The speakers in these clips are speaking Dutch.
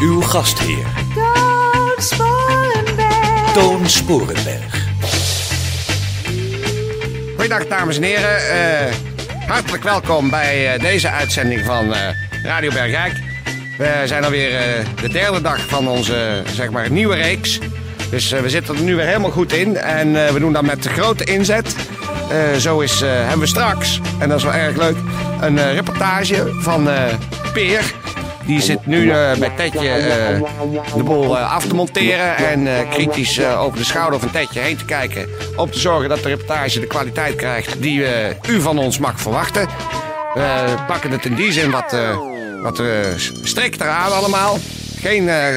Uw gastheer, Toon Sporenberg. Toon Sporenberg. Goedendag dames en heren. Eh, hartelijk welkom bij eh, deze uitzending van eh, Radio Bergijk. We zijn alweer eh, de derde dag van onze zeg maar, nieuwe reeks. Dus eh, we zitten er nu weer helemaal goed in. En eh, we doen dat met grote inzet. Eh, zo is, eh, hebben we straks, en dat is wel erg leuk, een eh, reportage van eh, Peer. Die zit nu eh, bij Tetje eh, de boel eh, af te monteren en eh, kritisch eh, over de schouder van Tetje heen te kijken. Om te zorgen dat de reportage de kwaliteit krijgt die eh, u van ons mag verwachten. We pakken het in die zin wat, eh, wat eh, strikt eraan allemaal. Geen, eh,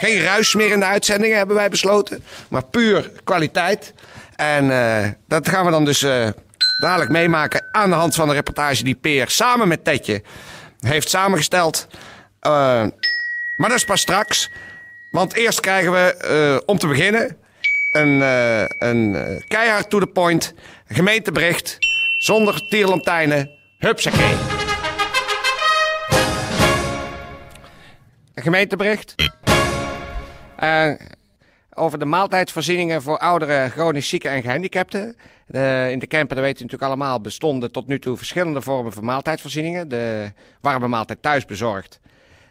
geen ruis meer in de uitzendingen hebben wij besloten, maar puur kwaliteit. En eh, dat gaan we dan dus eh, dadelijk meemaken aan de hand van de reportage die Peer samen met Tetje heeft samengesteld. Eh, maar dat is pas straks. Want eerst krijgen we, eh, om te beginnen, een, eh, een keihard to the point gemeentebericht. Zonder tierlantijnen. Hupsakee. Een gemeentebericht. Eh, over de maaltijdsvoorzieningen voor ouderen, chronisch zieken en gehandicapten. In de camper, dat weten we natuurlijk allemaal, bestonden tot nu toe verschillende vormen van maaltijdsvoorzieningen. De warme maaltijd thuis bezorgd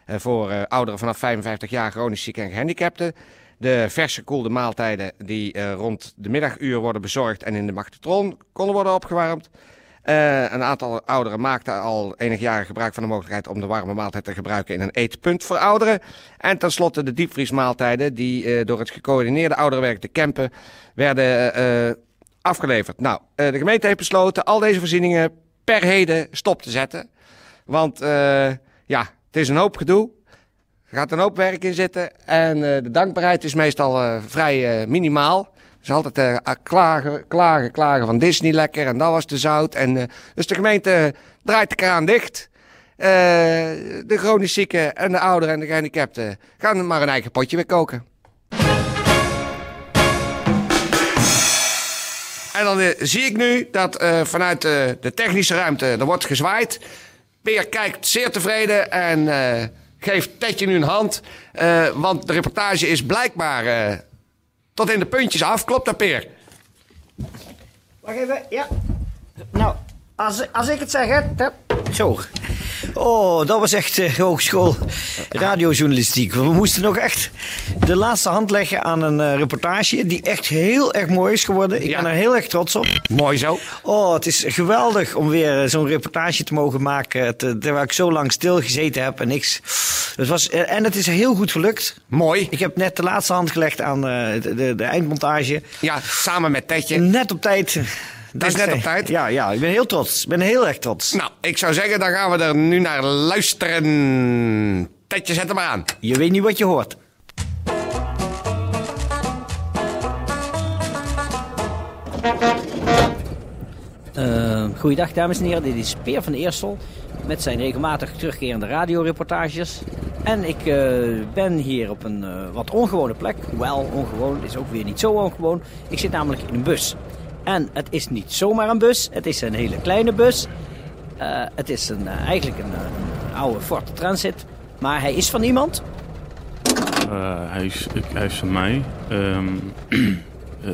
eh, voor eh, ouderen vanaf 55 jaar, chronisch zieken en gehandicapten. De verse koelde maaltijden die eh, rond de middaguur worden bezorgd en in de magnetron konden worden opgewarmd. Eh, een aantal ouderen maakten al enig jaar gebruik van de mogelijkheid om de warme maaltijd te gebruiken in een eetpunt voor ouderen. En tenslotte de diepvriesmaaltijden die eh, door het gecoördineerde ouderenwerk de Kempen werden eh, afgeleverd. Nou, de gemeente heeft besloten al deze voorzieningen per heden stop te zetten. Want ja, het is een hoop gedoe. Er gaat een hoop werk in zitten. En de dankbaarheid is meestal vrij minimaal. Dus altijd eh, klagen, klagen, klagen van Disney lekker en dat was te zout. En, eh, dus de gemeente draait de kraan dicht. Eh, de chronisch zieken en de ouderen en de gehandicapten gaan maar een eigen potje weer koken. En dan eh, zie ik nu dat eh, vanuit eh, de technische ruimte er wordt gezwaaid. Peer kijkt zeer tevreden en eh, geeft Tetje nu een hand. eh, want de reportage is blijkbaar eh, tot in de puntjes af. Klopt dat, Peer? Wacht even, ja. Nou, als, als ik het zeg, hè. Zo. Oh, dat was echt eh, hogeschool radiojournalistiek. We moesten nog echt de laatste hand leggen aan een eh, reportage die echt heel erg mooi is geworden. Ik Ja. ben er heel erg trots op. Mooi zo. Oh, het is geweldig om weer eh, zo'n reportage te mogen maken. te- terwijl ik zo lang stil gezeten heb en niks. Het was, en het is heel goed gelukt. Mooi. Ik heb net de laatste hand gelegd aan de, de, de eindmontage. Ja, samen met Tetje. Net op tijd. Is net op tijd. Ja, ja, ik ben heel trots. Ik ben heel erg trots. Nou, ik zou zeggen, dan gaan we er nu naar luisteren. Tetje, zet hem maar aan. Je weet niet wat je hoort. Uh, goeiedag dames en heren, dit is Peer van Eersel met zijn regelmatig terugkerende radioreportages. En ik eh, ben hier op een eh, wat ongewone plek. Hoewel ongewoon, is ook weer niet zo ongewoon. Ik zit namelijk in een bus. En het is niet zomaar een bus, het is een hele kleine bus. Eh, het is een, eh, eigenlijk een, eh, een oude Ford Transit. Maar hij is van iemand. Hij, is, ik, hij is van mij. Eh,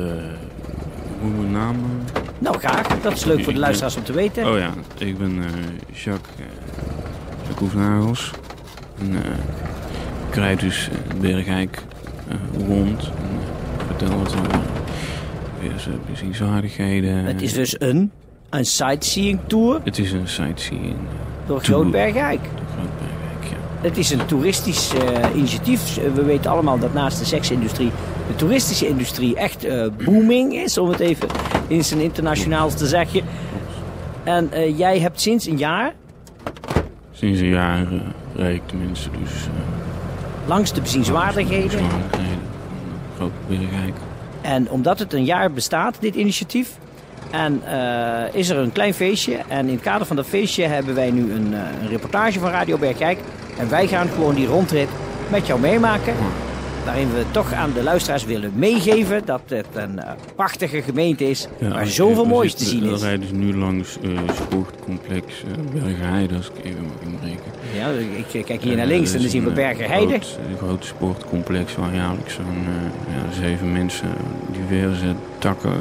hoe mijn naam? Nou graag, dat is leuk voor de luisteraars om te weten. Oh ja, ik ben Jacques, Jacques Hoefnagels. En, ik rijd dus Bergijk rond. En, vertel wat diverse bezienswaardigheden. Het is dus een, een sightseeing tour Het is een sightseeing. door Tour. Grootbergijk. Grootbergijk, ja. Het is een toeristisch eh, initiatief. We weten allemaal dat naast de seksindustrie de toeristische industrie echt eh, booming is, om het even in zijn internationaals te zeggen. En eh, jij hebt sinds een jaar sinds een jaar eh, rijd ik tenminste dus... eh, Langs de bezienswaardigheden. bezienswaardigheden van Groot Bergijk. En omdat het een jaar bestaat, dit initiatief, en eh, is er een klein feestje. En in het kader van dat feestje hebben wij nu een, eh, een reportage van Radio Bergijk. En wij gaan gewoon die rondrit met jou meemaken. Waarin we toch aan de luisteraars willen meegeven dat het een eh, prachtige gemeente is. waar zoveel we moois te zien We is. rijden dus nu langs eh sportcomplex eh Bergenheide, als ik even mag inbreken. Ja, ik kijk hier naar links en dan zien we een, eh, Bergerheide. groot- Een groot sportcomplex waar jaarlijks zo'n ja, zeven mensen diverse takken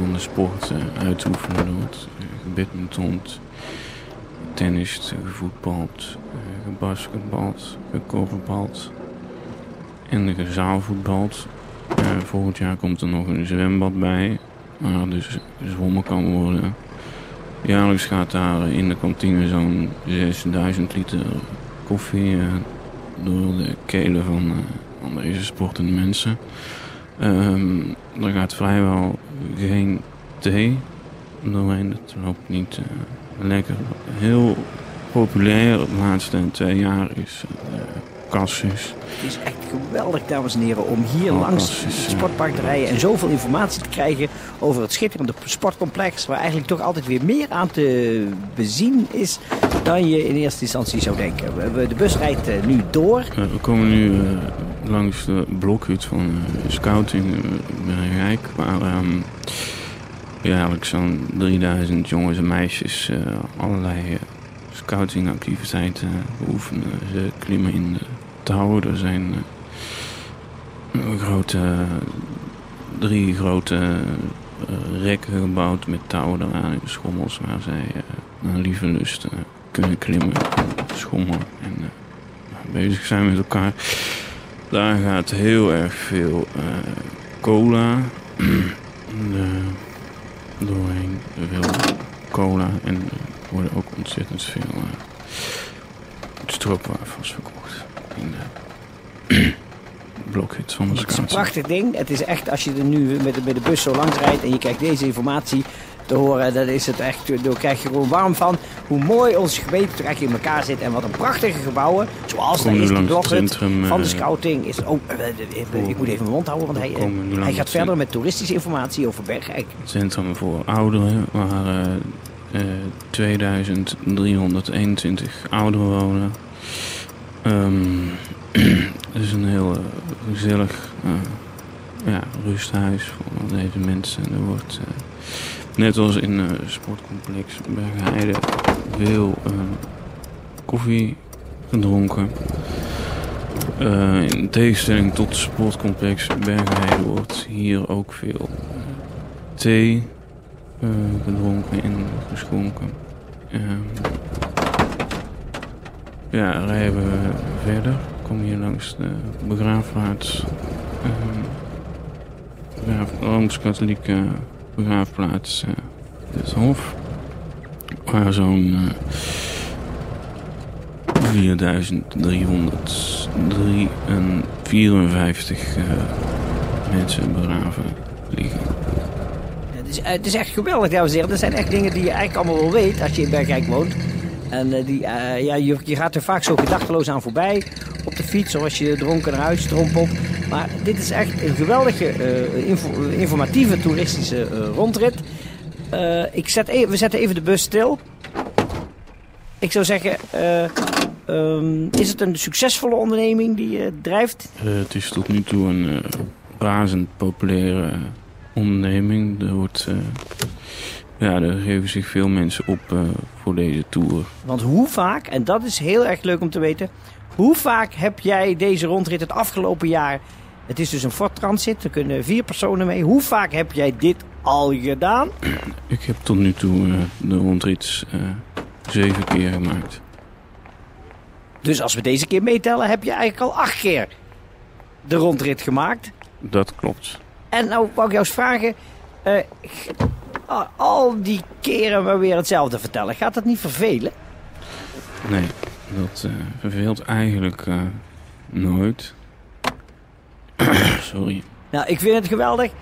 van de sport uitoefenen. Wordt gebadmintond, tennist, gevoetbald, eh, gebasketbald, gekorfbald en gezaalvoetbald. Eh, volgend jaar komt er nog een zwembad bij, waar dus zwommen kan worden. Jaarlijks gaat daar in de kantine zo'n 6000 liter koffie eh, door de kelen van, eh, van deze sportende mensen. Ehm er gaat vrijwel geen thee doorheen. Het loopt niet lekker. Heel populair de laatste twee jaar is Het is echt geweldig, dames en heren, om hier Oh, langs het sportpark te rijden en zoveel informatie te krijgen over het schitterende sportcomplex, waar eigenlijk toch altijd weer meer aan te bezien is dan je in eerste instantie zou denken. De bus rijdt eh, nu door. We komen nu eh, langs de blokhut van eh, Scouting uh, Bergijk, waar ehm, jaarlijks zo'n 3000 jongens en meisjes allerlei scoutingactiviteiten beoefenen. Ze klimmen in de touwen. Er zijn eh, grote, drie grote eh, rekken gebouwd met touwen eraan schommels waar zij eh, naar lieve lust kunnen klimmen en schommelen en eh, bezig zijn met elkaar. Daar gaat heel erg veel cola doorheen. Veel cola en er worden ook ontzettend veel stroopwafels verkocht in de blokhut van de Het is een prachtig ding. Het is echt, als je er nu met de, met de bus zo langs rijdt en je krijgt deze informatie te horen, dan is het echt, daar krijg je gewoon warm van hoe mooi onze gemeente in elkaar zit en wat een prachtige gebouwen, zoals daar is het blokhut centrum, van de eh, scouting. Is, oh, eh, eh, ik moet even mijn mond houden, want hij, eh, hij gaat verder met toeristische informatie over Bergijk. Centrum voor ouderen, waar eh, eh, 2321 ouderen wonen. Ehm, het is een heel eh, gezellig eh, ja, rusthuis voor deze mensen. Er wordt, eh, net als in eh sportcomplex Bergheide, veel eh, koffie gedronken. In tegenstelling tot sportcomplex Bergheide wordt hier ook veel thee gedronken en geschonken. Ehm, ja, rijden we verder. Kom hier langs de begraafplaats. begraaf, Rooms-Katholieke begraafplaats eh, Het Hof. Waar zo'n eh 4354 eh, mensen begraven liggen. Het is, eh, het is echt geweldig, dames en heren. Dat zijn echt dingen die je eigenlijk allemaal wel weet als je in Bergijk woont. En eh, die, eh, ja, je, gaat er vaak zo gedachteloos aan voorbij op de fiets, zoals je dronken naar huis strompelt. Maar dit is echt een geweldige, eh, info- informatieve toeristische rondrit. Ik zet even, we zetten even de bus stil. Ik zou zeggen, eh, ehm, is het een succesvolle onderneming die je drijft? Het is tot nu toe een razend populaire onderneming. Er, wordt, eh, ja, er geven zich veel mensen op eh, voor deze tour. Want hoe vaak, en dat is heel erg leuk om te weten, hoe vaak heb jij deze rondrit het afgelopen jaar? Het is dus een Ford Transit, er kunnen vier personen mee. Hoe vaak heb jij dit al gedaan? Ik heb tot nu toe eh, de rondrit zeven keer gemaakt. Dus als we deze keer meetellen, heb je eigenlijk al acht keer de rondrit gemaakt. Dat klopt. En nou wou ik jou eens vragen, eh, al- die keren maar weer hetzelfde vertellen, gaat dat niet vervelen? Nee, dat eh, verveelt eigenlijk eh, nooit. Sorry. Nou, ik vind het geweldig.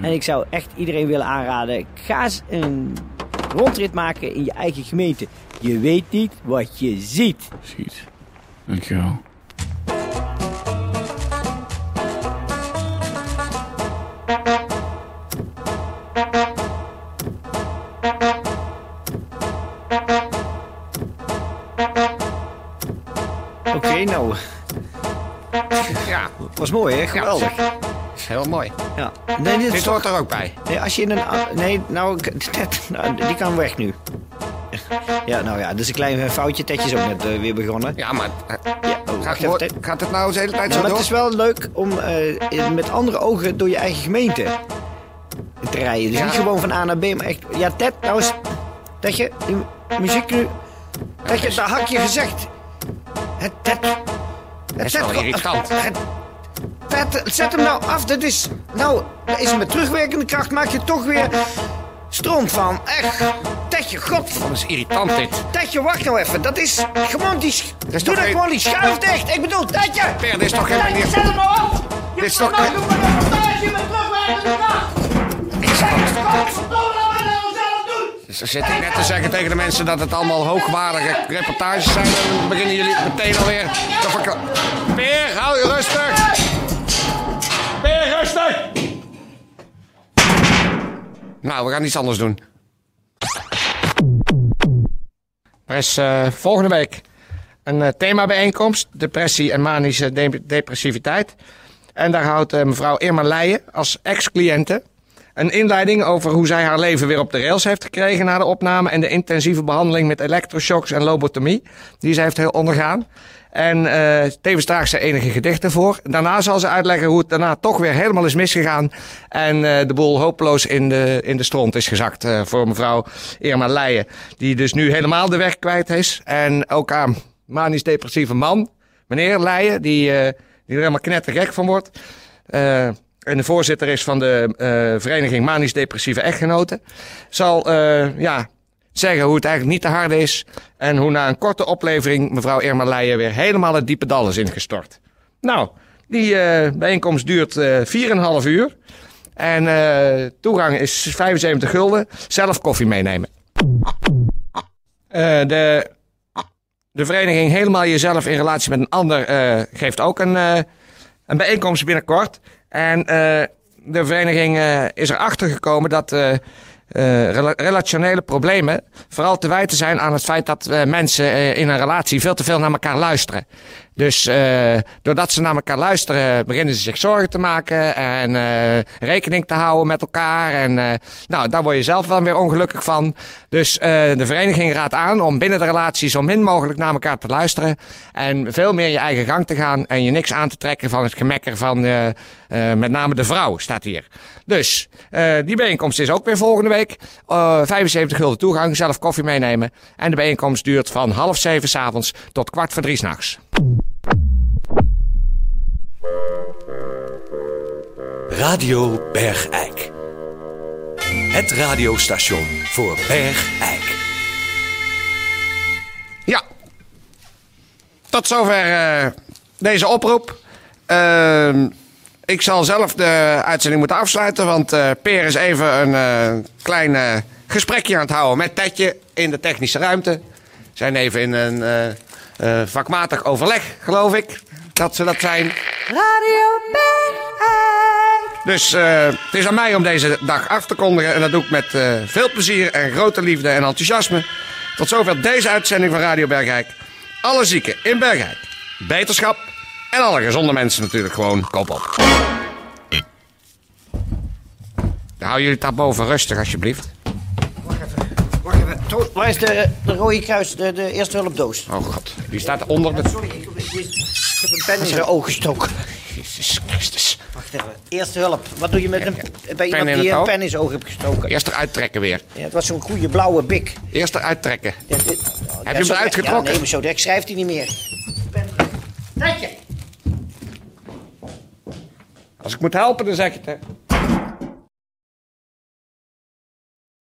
En ik zou echt iedereen willen aanraden. Ga eens een rondrit maken in je eigen gemeente. Je weet niet wat je ziet. Ziet. Dankjewel. Nou. Ja, Was mooi, hè? Geweldig. is heel mooi. Ja. Nee, dit is hoort er ook bij. Nee, als je in een... Nee, nou, nou, die kan weg nu. Ja, nou ja, dus een klein foutje. Tedje is ook net eh, weer begonnen. Ja, maar eh, Ja, oh, gaat, het nou de hele tijd Ja, zo maar door? het is wel leuk om eh, met andere ogen door je eigen gemeente te rijden. Dus Ja. niet gewoon van A naar B, maar echt... Ja, Ted, nou eens... Tedje, die muziek nu... Tedje, dat had je gezegd. Het Ted... Het is wel irritant. Het, Ted, zet hem nou af. Dat is... Nou, dat is met terugwerkende kracht maak je toch weer stroom van. Echt. Tedje, god... Dat is irritant dit. Tedje, wacht nou even. Dat is gewoon die... is Doe toch dat geen- gewoon die schuif dicht. Ik bedoel, Tedje! Per, dit is toch geen manier... zet hem nou af! Dit is toch... Doe maar een reportage met terugwerkende kracht! Mij nou Ze zitten net te zeggen tegen de mensen dat het allemaal hoogwaardige reportages zijn. Dan beginnen jullie meteen alweer te Peer, hou je rustig! Peer, rustig! Nou, we gaan iets anders doen. Er is eh, volgende week een eh, themabijeenkomst. Depressie en manische de- depressiviteit. En daar houdt eh, mevrouw Irma Leijen als ex-cliënte een inleiding over hoe zij haar leven weer op de rails heeft gekregen na de opname en de intensieve behandeling met elektroshocks en lobotomie die ze heeft heel ondergaan. En eh tevens draagt ze enige gedichten voor. Daarna zal ze uitleggen hoe het daarna toch weer helemaal is misgegaan en eh, de boel hopeloos in de, in de stront is gezakt eh, voor mevrouw Irma Leijen. Die dus nu helemaal de weg kwijt is. En ook aan manisch-depressieve man, meneer Leijen, die, die er helemaal knettergek van wordt. En de voorzitter is van de eh, vereniging Manisch-Depressieve Echtgenoten. Zal eh, ja, zeggen hoe het eigenlijk niet te hard is. En hoe na een korte oplevering mevrouw Irma Leijen weer helemaal het diepe dal is ingestort. Nou, die eh, bijeenkomst duurt eh 4,5 uur. En toegang is 75 gulden. Zelf koffie meenemen. De, de vereniging Helemaal Jezelf in relatie met een ander geeft ook een, een bijeenkomst binnenkort. En eh, de vereniging eh, is erachter gekomen dat rela- relationele problemen vooral te wijten zijn aan het feit dat mensen in een relatie veel te veel naar elkaar luisteren. Dus eh, doordat ze naar elkaar luisteren, beginnen ze zich zorgen te maken en eh, rekening te houden met elkaar. En eh, nou, daar word je zelf wel weer ongelukkig van. Dus de vereniging raadt aan om binnen de relatie zo min mogelijk naar elkaar te luisteren. En veel meer je eigen gang te gaan en je niks aan te trekken van het gemekker van met name de vrouw, staat hier. Dus die bijeenkomst is ook weer volgende week. Eh 75 gulden toegang, zelf koffie meenemen. En de bijeenkomst duurt van half zeven s'avonds tot kwart voor drie s'nachts. Radio Bergijk. Het radiostation voor Bergijk. Ja. Tot zover eh, deze oproep. Ehm, ik zal zelf de uitzending moeten afsluiten, want eh Peer is even een eh, klein gesprekje aan het houden met Tetje in de technische ruimte. Zijn even in een eh, vakmatig overleg, geloof ik, dat ze dat zijn. Radio Bergijk. Dus eh, het is aan mij om deze dag af te kondigen. En dat doe ik met eh, veel plezier en grote liefde en enthousiasme. Tot zover deze uitzending van Radio Bergijk. Alle zieken in Bergijk. Beterschap. En alle gezonde mensen natuurlijk gewoon kop op. Hou jullie daarboven rustig alsjeblieft. Waar is de, de rode kruis, de, de eerste hulpdoos? Oh god, die staat onder de... Sorry, ik, ik, ik heb een pen in zijn oog gestoken. Jezus Christus. Wacht even. Eerste hulp. Wat doe je met een, bij iemand die een pen in zijn oog heeft gestoken? Eerst eruit trekken weer. Ja, het was zo'n goede blauwe bik. Eerst eruit trekken. Ja, dit- Heb je hem zo- eruit Ja, getrokken? nee, maar zo direct schrijft hij niet meer. Pen. Tetje! Als ik moet helpen, dan zeg je het. hè.